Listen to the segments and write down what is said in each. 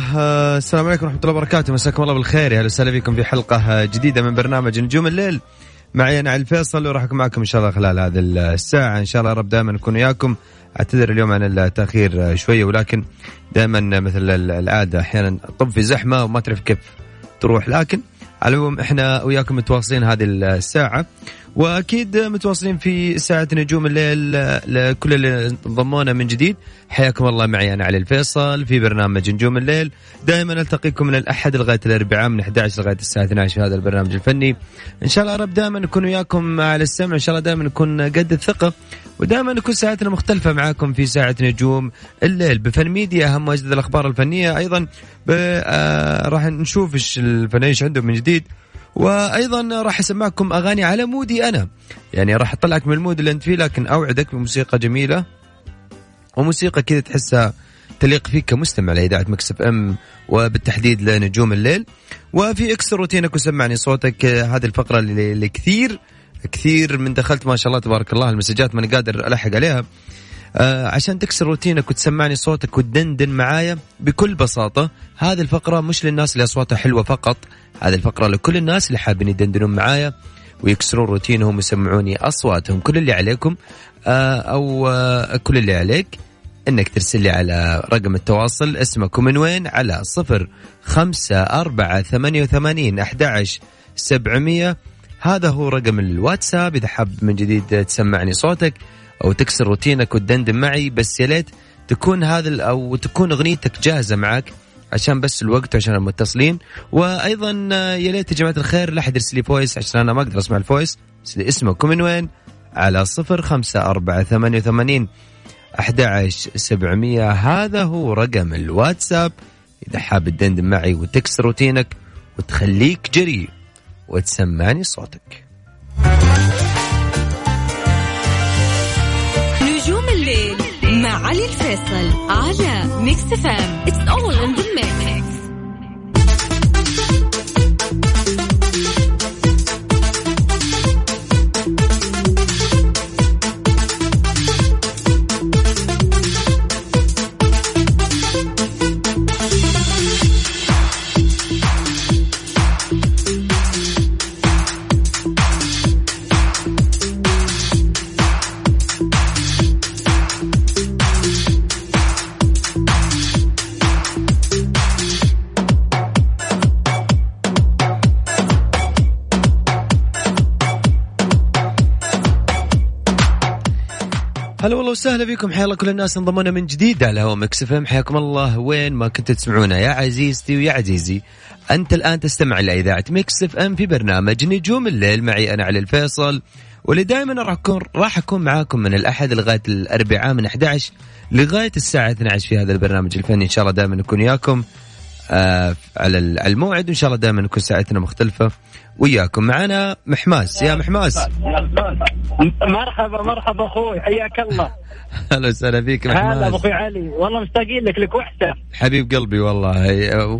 هلا والله آه، السلام عليكم ورحمة الله وبركاته. مساكم الله بالخير. يا أهلا وسهلا بكم في حلقة آه، جديدة من برنامج نجوم الليل. معي أنا علي الفيصل وراح اكون معكم إن شاء الله خلال هذه الساعة. إن شاء الله رب دائما نكون وياكم. أعتذر اليوم عن التأخير آه، شوية ولكن دائما مثل العادة أحيانا طب في زحمة وما تعرف كيف تروح. لكن على العموم إحنا وياكم متواصلين هذه الساعة. وأكيد متواصلين في ساعة نجوم الليل لكل اللي انضمونا من جديد. حياكم الله معي أنا علي الفيصل في برنامج نجوم الليل. دائما ألتقيكم من الأحد لغاية الأربعاء من 11 لغاية الساعة 12 في هذا البرنامج الفني. إن شاء الله رب دائما نكون وياكم على السمع إن شاء الله دائما نكون قد الثقة. ودائما نكون ساعتنا مختلفة معاكم في ساعة نجوم الليل. بفن ميديا أهم وأجدد الأخبار الفنية أيضا آه راح نشوف إيش الفنانين إيش عندهم من جديد. وأيضا راح أسمعكم أغاني على مودي أنا. يعني راح أطلعك من ال mood اللي أنت فيه لكن أوعدك بموسيقى جميلة. وموسيقى كذا تحسها تليق فيك كمستمع لإذاعة Mix FM وبالتحديد لنجوم الليل. وفي اكسر روتينك وسمعني صوتك. هذه الفقرة اللي كثير. كثير من دخلت ما شاء الله تبارك الله المسجات ماني قادر ألحق عليها. آه عشان تكسر روتينك وتسمعني صوتك وتدندن معايا بكل بساطة هذه الفقرة مش للناس اللي أصواتها حلوة فقط هذه الفقرة لكل الناس اللي حابين يدندنون معايا ويكسرون روتينهم ويسمعوني أصواتهم. كل اللي عليكم آه أو آه كل اللي عليك إنك ترسل لي على رقم التواصل اسمك ومن وين؟ على صفر خمسة أربعة ثمانية وثمانين أحد سبعمية هذا هو رقم الواتساب. إذا حاب من جديد تسمعني صوتك أو تكسر روتينك وتدندن معي بس يا ليت تكون هذا أو تكون أغنيتك جاهزة معك عشان بس الوقت عشان المتصلين. وأيضا يا ليت يا جماعة الخير لا احد يرسل لي voice عشان أنا ما أقدر أسمع ال voice. اسمك من وين؟ على صفر خمسة أربعة ثمانية وثمانين أحد سبعمية. هذا هو رقم الواتساب. إذا حاب تدندن معي وتكسر روتينك وتخليك جريء وتسمعني صوتك. مع علي الفيصل على ميكس فام اتس اول ان ذا ميكس هلا والله وسهلا بكم حيا الله كل الناس انضمونا من جديد على هوا Mix FM. حياكم الله. وين ما كنتوا تسمعونا يا عزيزتي ويا عزيزي أنت الآن تستمع لاذاعه Mix FM في برنامج نجوم الليل. معي أنا علي الفيصل واللي دائما راح اكون راح أكون معاكم من الأحد لغاية الأربعاء من 11 لغاية الساعة 12 في هذا البرنامج الفني. إن شاء الله دائما نكون وياكم. على الموعد. وان شاء الله دائما نكون ساعتنا مختلفة. وياكم معنا محماس. يا محماس. مرحبا مرحبا أخوي. حياك الله. أهلا وسهلا فيك محماس هلا أخوي علي. والله مشتاقين لك لك وحدة. حبيب قلبي والله.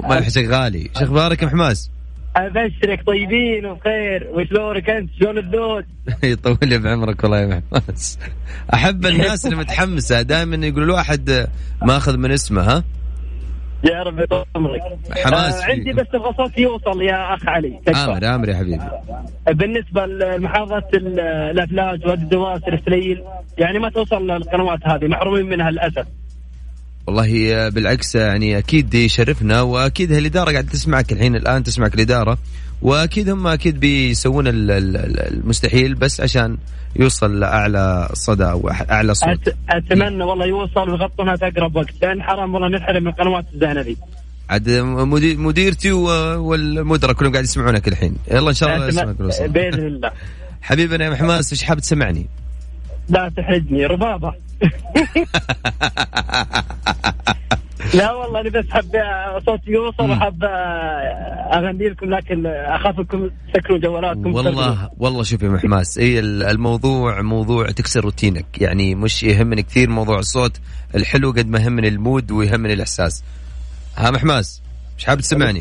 ما يحسك غالي. شو أخبارك محماس؟ أبشرك طيبين وبخير. وشلونك أنت؟ شلون الدود؟ يطول لي بعمرك والله يا محماس. أحب الناس اللي متحمسة. دائما يقولوا الواحد ماخذ من اسمه ها؟ يا رب يطول عمرك. حماس آه عندي بس أبغى صوتي يوصل يا أخ علي. أمر أمر يا حبيبي. بالنسبة لمحافظة الأفلاج والدواسر السليل يعني ما توصل للقنوات هذه محرومين منها للأسف. والله بالعكس يعني أكيد يشرفنا وأكيد الإدارة قاعدة تسمعك الحين الآن تسمعك الإدارة وأكيد هم أكيد بيسوون المستحيل بس عشان يوصل لأعلى صدى أو أعلى صوت. أتمنى والله يوصل ويغطونها في أقرب وقت لأن حرام والله ننحرم من القنوات الزينه ذي عاد مديرتي والمدراء كلهم قاعد يسمعونك الحين. يلا إن شاء الله يسمعك بإذن الله. حبيبنا يا محماس إيش حاب تسمعني؟ لا تحرجني ربابة. لا والله أنا بس حاب صوتي يوصل وحاب أغني لكم لكن اخاف انكم تسكرون جوالاتكم. والله والله شوف يا محماس إي الموضوع موضوع تكسر روتينك يعني مش يهمني كثير موضوع الصوت الحلو قد ما يهمني ال mood ويهمني الإحساس. ها محماس مش حابب تسمعني؟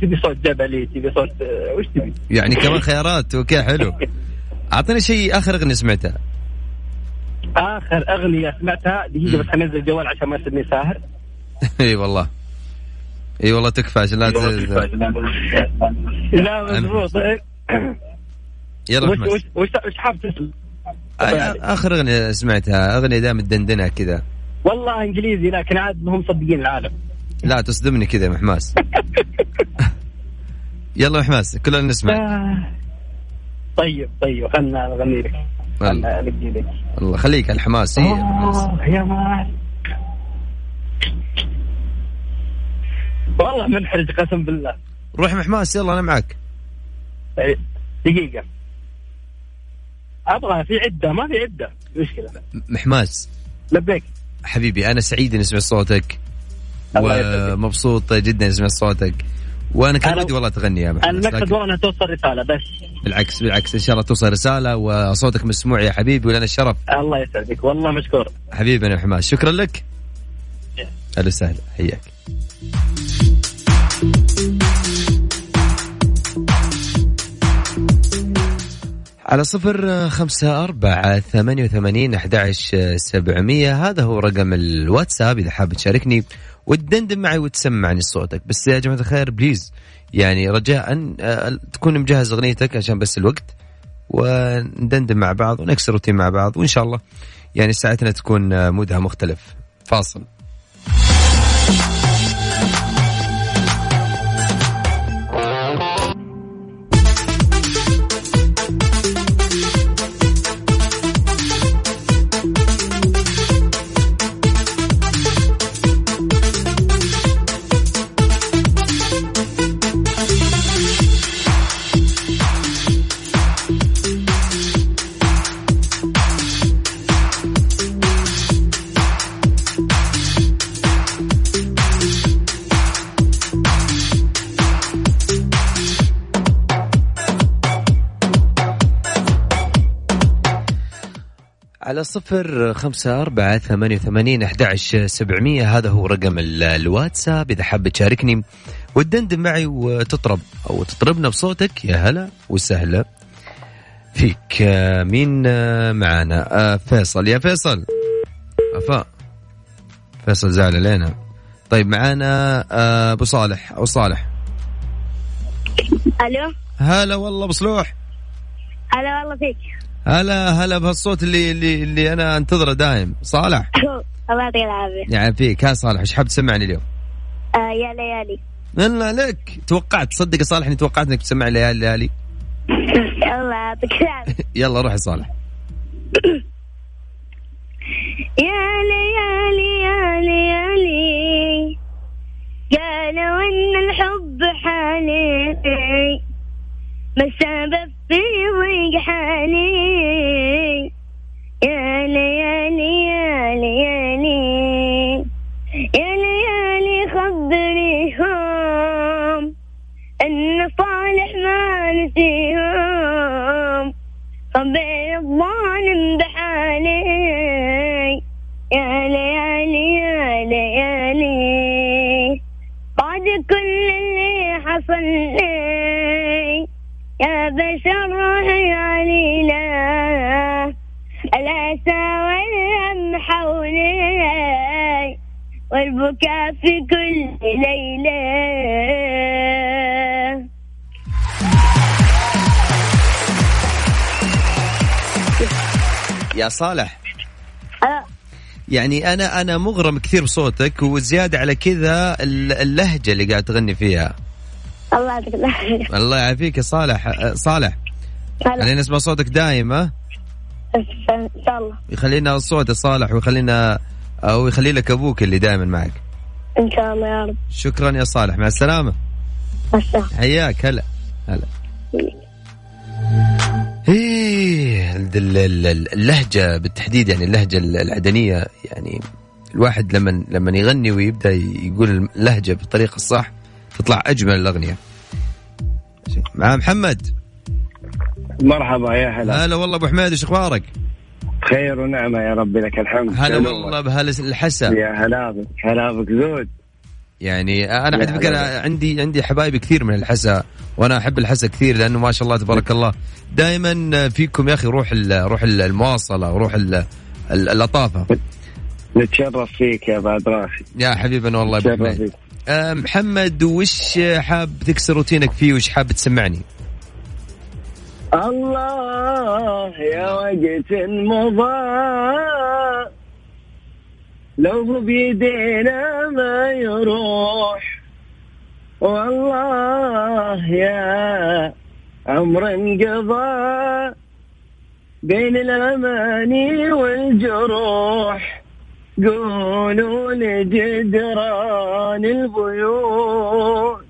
تبي صوت جبلي تبي صوت وش تبي؟ يعني كمان خيارات okay حلو. أعطيني شيء آخر أغنية سمعتها. آخر أغنية سمعتها دقيقه بس حنزل الجوال عشان ما يصيرني ساهر. إي والله. إي والله تكفى عشان لا لا مضبوط. يلا وش وش وش, وش حاب تسمع؟ آخر أغنية سمعتها أغنية دائما دندنه كذا. والله إنجليزي لكن عاد ما هم مصدقين العالم. لا تصدمني كذا يا محماس. يلا محماس كلنا نسمع. طيب طيب خلنا نغني لك. خلنا نجي لك. الله خليك الحماس يا مال والله منحرج قسم بالله. روح محماس يلا أنا معك دقيقة. أبغى في عدة ما في عدة. مشكلة. محماس. لبيك. حبيبي أنا سعيد إني سمعت صوتك. ومبسوط جدا إني سمعت صوتك. وأنا كان ودي والله تغني يا محمد المقصد والله انها توصل رسالة بس. بالعكس بالعكس إن شاء الله توصل رسالة وصوتك مسموع يا حبيبي ولنا الشرف. الله يسعدك والله مشكور. حبيبي أنا حماس شكرا لك. أهلا وسهلا حياك. على صفر خمسة أربعة ثمانية وثمانين أحد سبعمية هذا هو رقم الواتساب إذا حاب تشاركني. وتدندن معي وتسمعني صوتك. بس يا جماعة الخير بليز يعني رجاء آه، تكون مجهز أغنيتك عشان بس الوقت وندندن مع بعض ونكسر روتين مع بعض وإن شاء الله يعني ساعتنا تكون آه، مودها مختلف. فاصل. على صفر خمسة أربعة ثمانية وثمانين أحداش سبعمية. هذا هو رقم الواتساب. إذا حاب تشاركني وتدندن معي وتطرب أو تطربنا بصوتك يا هلا وسهلا فيك. مين معانا فيصل. يا فيصل. أفا فيصل زعل علينا. طيب معانا أبو صالح. أو صالح. ألو. هلا والله أبو صلوح هلا والله فيك. هلا هلا بهالصوت اللي اللي اللي أنا انتظره دايم. صالح؟ الله يعطيك العافية. يعافيك ها صالح إيش حاب تسمعني اليوم؟ آه يا ليالي. لا لك توقعت صدق يا صالح إني توقعت إنك تسمع ليالي ليالي. الله يعطيك العافية. يلا روح يا صالح. يا ليالي يا ليالي قالوا إن الحب حالي ما السبب في حالي يا ليالي يا ليالي يا ليالي خبريهم إن صالح ما نسيهم. خبر الظالم بحالي يا ليالي يا ليالي بعد كل اللي حصل لي. بشر روحي علينا الأسى والهم حولي والبكاء في كل ليلة يا صالح. يعني أنا أنا مغرم كثير بصوتك وزيادة على كذا اللهجة اللي قاعد تغني فيها. الله يعطيك العافية. الله يعافيك يا صالح. أه، صالح خلينا نسمع صوتك دايم ها؟ إن شاء الله. يخلينا الصوت يا صالح ويخلينا أو يخلي لك أبوك اللي دائما معك. إن شاء الله يا رب. شكرا يا صالح مع السلامة. مع السلامة. حياك هلا هلا. إيه اللهجة بالتحديد يعني اللهجة العدنية يعني الواحد لما لما يغني ويبدأ يقول اللهجة بالطريقة الصح تطلع أجمل الأغنية. مع محمد. مرحبا يا هلا. هلا والله أبو حميد إيش أخبارك؟ خير ونعمة يا ربي لك الحمد. هلا؟ والله بهالحسا يا هلا بك هلا بك زود. يعني أنا يا على فكره هلا. عندي عندي حبايبي كثير من الحسا وأنا أحب الحسا كثير لأنه ما شاء الله تبارك الله. دائما فيكم يا أخي روح ال- روح ال- المواصلة وروح ال- ال- اللطافة. نتشرف فيك يا بعد راسي يا حبيبنا والله أبو آه، محمد وش حاب تكسر روتينك فيه وش حاب تسمعني؟ الله يا وقت مضى لو بيدينا ما يروح والله يا عمر انقضى بين الأماني والجروح قولوا لجدران البيوت.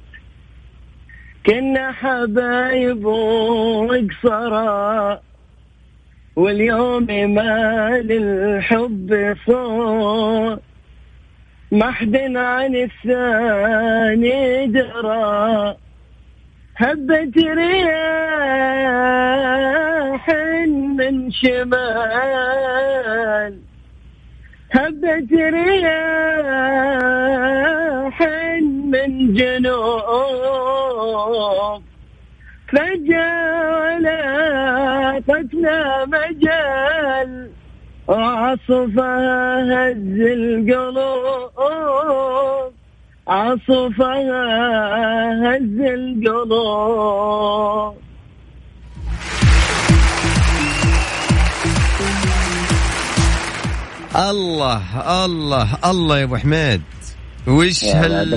كنا حبايب وقصرا واليوم ما للحب صوت. ما حد عن الثاني درى هبت رياح من شمال. هبت رياح من جنوب. فجأة لاقتنا مجال وعصفها هز القلوب. عصفها هز القلوب. الله الله الله يا أبو حميد. وش هال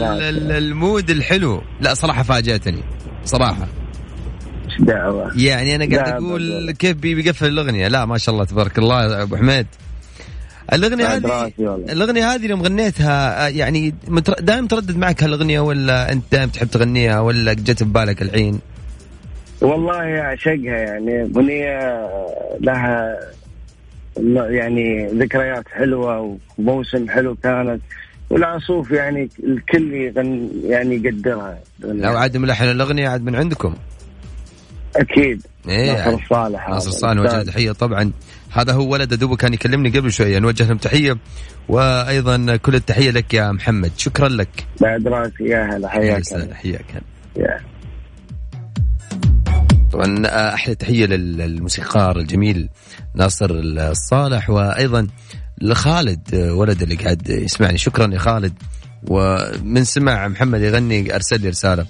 المود الحلو؟ لا صراحة فاجأتني صراحة. دعوة؟ يعني أنا قاعد أقول كيف بي- بيقفل الأغنية. لا ما شاء الله تبارك الله يا أبو حميد. الأغنية هذه. الأغنية هذه يوم غنيتها آه، يعني دائما تردد معك هالأغنية ولا أنت دائما تحب تغنيها ولا جت ببالك الحين؟ والله اعشقها يعني. أغنية لها يعني ذكريات حلوة وموسم حلو كانت. والعصوف يعني الكل يغن يعني يقدرها. لو عاد ملحن الأغنية عاد من عندكم. أكيد. إيه ناصر الصالح ناصر هذا. الصالح نوجه. تحيه طبعا هذا هو ولد دوبه كان يكلمني قبل شوية. نوجه لهم تحية وأيضا كل التحية لك يا محمد. شكرا لك. بعد راسي يا هلا يا حياك حياك يا. طبعا أحلى تحية لل- للموسيقار الجميل ناصر الصالح وأيضا لخالد ولد اللي قاعد يسمعني. شكرا يا خالد. ومن سمع محمد يغني أرسل لي رسالة.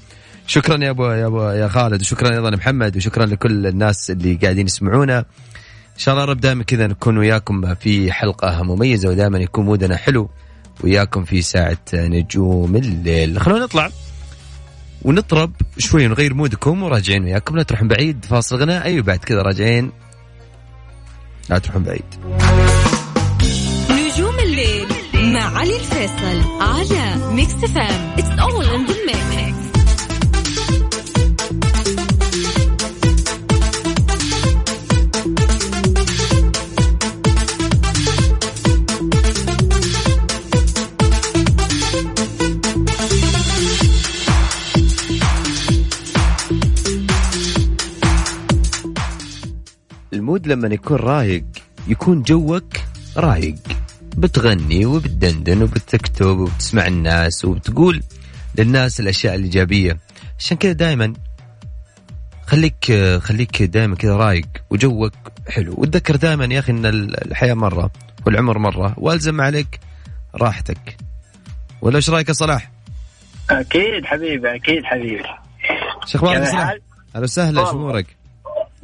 شكرا يا ابو يا ابو يا خالد وشكرا أيضا محمد وشكرا لكل الناس اللي قاعدين يسمعونا. إن شاء الله رب دائما كذا نكون وياكم في حلقة مميزة ودائما يكون مودنا حلو وياكم في ساعة نجوم الليل. خلونا نطلع. ونطرب شوي نغير مودكم وراجعين وياكم. لا تروحون بعيد فاصل غناء أيوه بعد كذا راجعين. لا تروحون بعيد. نجوم الليل مع علي الفيصل على Mix FM it's all in the المود لما يكون رايق يكون جوك رايق بتغني وبتدندن وبتكتب وبتسمع الناس وبتقول للناس الأشياء الإيجابية عشان كذا دائما خليك خليك دائما كذا رايق وجوك حلو وتذكر دائما يا أخي إن الحياة مرة والعمر مرة والزم عليك راحتك ولا إيش رأيك يا صلاح؟ أكيد حبيبي أكيد حبيبي شو أخبارك صلاح؟ أهلا وسهلا شو. أمورك؟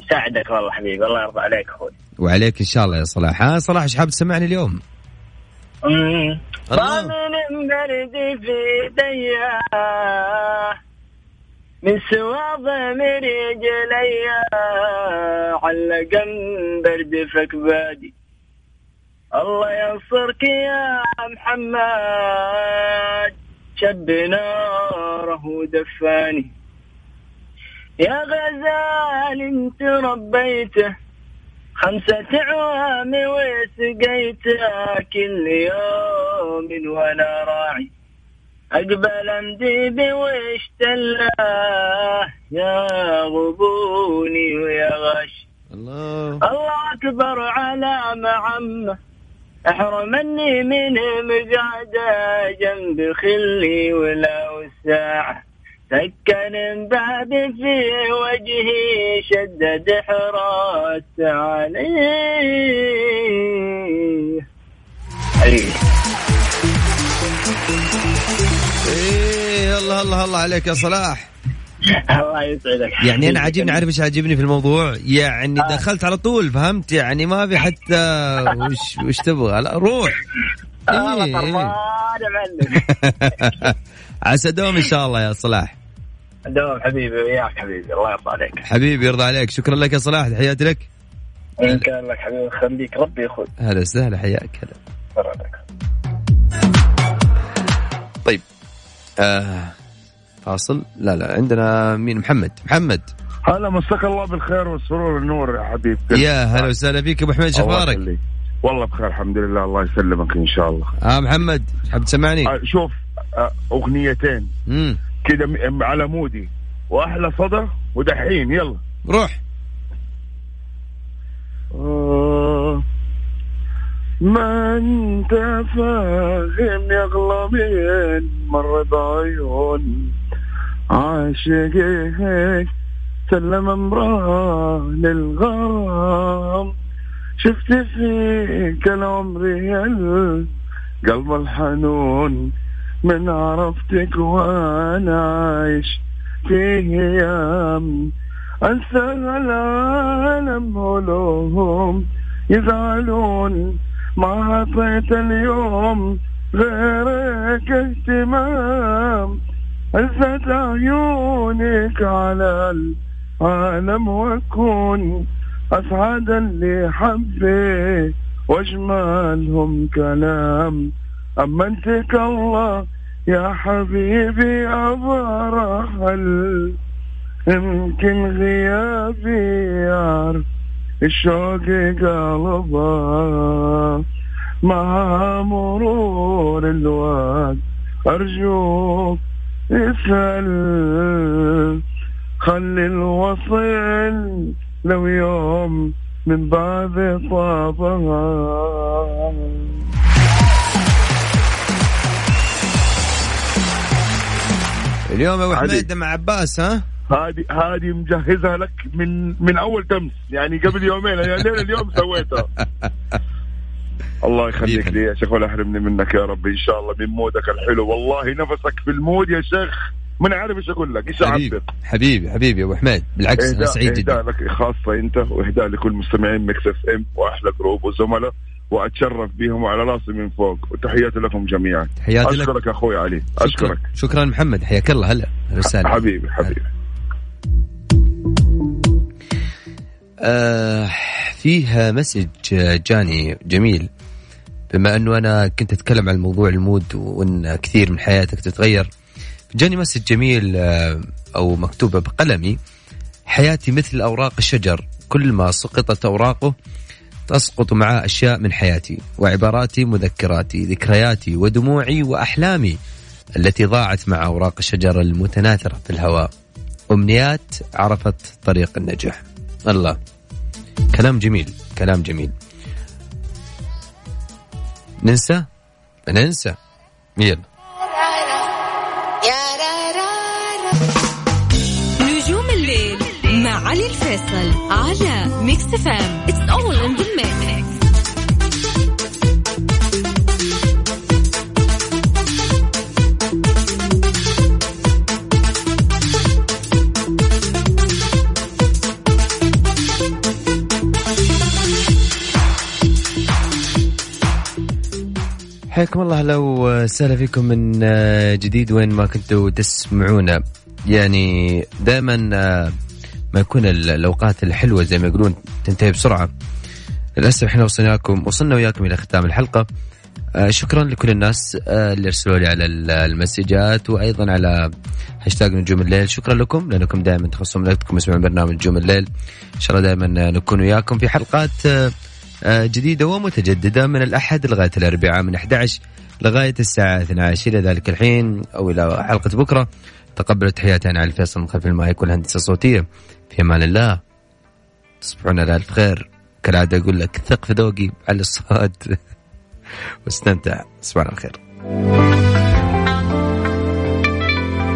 ساعدك والله حبيبي الله يرضى عليك أخوي. وعليك إن شاء الله يا صلاح. ها صلاح إيش حاب تسمعني اليوم؟ ضامن برد في ايديا من سوى ضمير رجليا علقا برد فكبادي الله ينصرك يا محمد شب ناره ودفاني. يا غزال انت ربيته خمسة عوام وسقيتها كل يوم وأنا راعي. أقبل امدي بوشتلاه يا غبوني ويا غش. الله. الله أكبر على معمة أحرمني من مقعده جنب خلي ولا وساعة. سكن باب في وجهي شدد حراس عليه. إيه الله الله الله عليك يا صلاح. الله يسعدك. يعني أنا عاجبني عارف إيش عاجبني في الموضوع؟ يعني دخلت على طول فهمت؟ يعني ما في حتى وش وش تبغى؟ لا روح. الله إيه. عسى دوم إن شاء الله يا صلاح. دوم حبيبي وياك حبيبي الله يرضى عليك. حبيبي يرضى عليك. شكرا لك يا صلاح تحياتي لك. إن كان لك حبيبي خليك ربي ياخذ هلا وسهلا حياك هلا. طيب آه فاصل. لا لا عندنا مين؟ محمد. محمد. هلا مساك الله بالخير والسرور والنور يا حبيبي. يا هلا وسهلا فيك أبو حميد الله شخبارك يخليك. والله بخير الحمد لله الله يسلمك إن شاء الله. آه محمد حاب تسمعني؟ آه، شوف أغنيتين. كده م- على مودي. وأحلى صدى ودحين. يلا. روح. آه، ما أنت فاهم يا غلامين مر بعيون عاشقك سلم امراه للغرام شفت فيك العمر يا القلب الحنون من عرفتك وأنا عايش في أيام انسى العالم ولهم يزعلون ما عطيت اليوم غيرك اهتمام. ألفت عيونك على العالم واكون اسعد اللي حبي وأجملهم كلام. أمنتك الله يا حبيبي ابرحل يمكن غيابي يعرف الشوق قلبه. مع مرور الوقت أرجوك اسأل خلي الوصل لو يوم من بعد طابها. اليوم يا أبو. حميد. مع عباس ها؟ هذه هذه مجهزها لك من من أول تمس يعني قبل يومين يعني اليوم سويتها. الله يخليك. لي يا شيخ ولا يحرمني منك يا رب إن شاء الله من مودك الحلو. والله نفسك في المود يا شيخ ما عارف إيش أقول لك إيش حبيبي حبيبي حبيبي يا أبو حميد بالعكس أنا سعيد إهداء جدا لك خاصة أنت وإهداء لكل مستمعين Mix FM وأحلى group وزملاء. وأتشرف بهم وعلى راسي من فوق. وتحياتي لكم جميعا. تحياتي لك. أشكرك أخوي علي. شكرا. أشكرك. شكرا محمد. حياك الله. هلا. وسهلا. حبيبي حبيبي. آه فيه message جاني جميل. بما أنه أنا كنت أتكلم عن موضوع ال mood وأن كثير من حياتك تتغير جاني مسج جميل آه أو مكتوبة بقلمي. حياتي مثل أوراق الشجر. كل ما سقطت أوراقه تسقط معها أشياء من حياتي وعباراتي مذكراتي ذكرياتي ودموعي وأحلامي التي ضاعت مع أوراق الشجر المتناثرة في الهواء. أمنيات عرفت طريق النجاح. الله. كلام جميل كلام جميل. ننسى؟ ننسى. يلا. الفيصل على ميكس فام اتس اول ان حياكم الله. لو سهلا فيكم من آه، جديد وين ما كنتوا تسمعونا. يعني دائما ما يكون ال- الأوقات الحلوة زي ما يقولون تنتهي بسرعة. للأسف إحنا وصلناكم وصلنا وياكم إلى ختام الحلقة. آه، شكرا لكل الناس آه، اللي أرسلوا لي على ال- المسجات وأيضا على هاشتاج نجوم الليل. شكرا لكم لأنكم دائما تخصصون وقتكم تسمعون برنامج نجوم الليل. إن شاء الله دائما نكون وياكم في حلقات آه، آه، جديدة ومتجددة من الأحد لغاية الأربعاء من 11 لغاية الساعة 12 إلى ذلك الحين أو إلى حلقة بكرة. تقبلوا تحياتي أنا علي الفيصل من خلف المايك والهندسة الصوتية. في أمان الله. تصبحون على ألف خير. كالعادة أقول لك ثق في ذوقي على الصوت واستمتع. تصبحون على خير.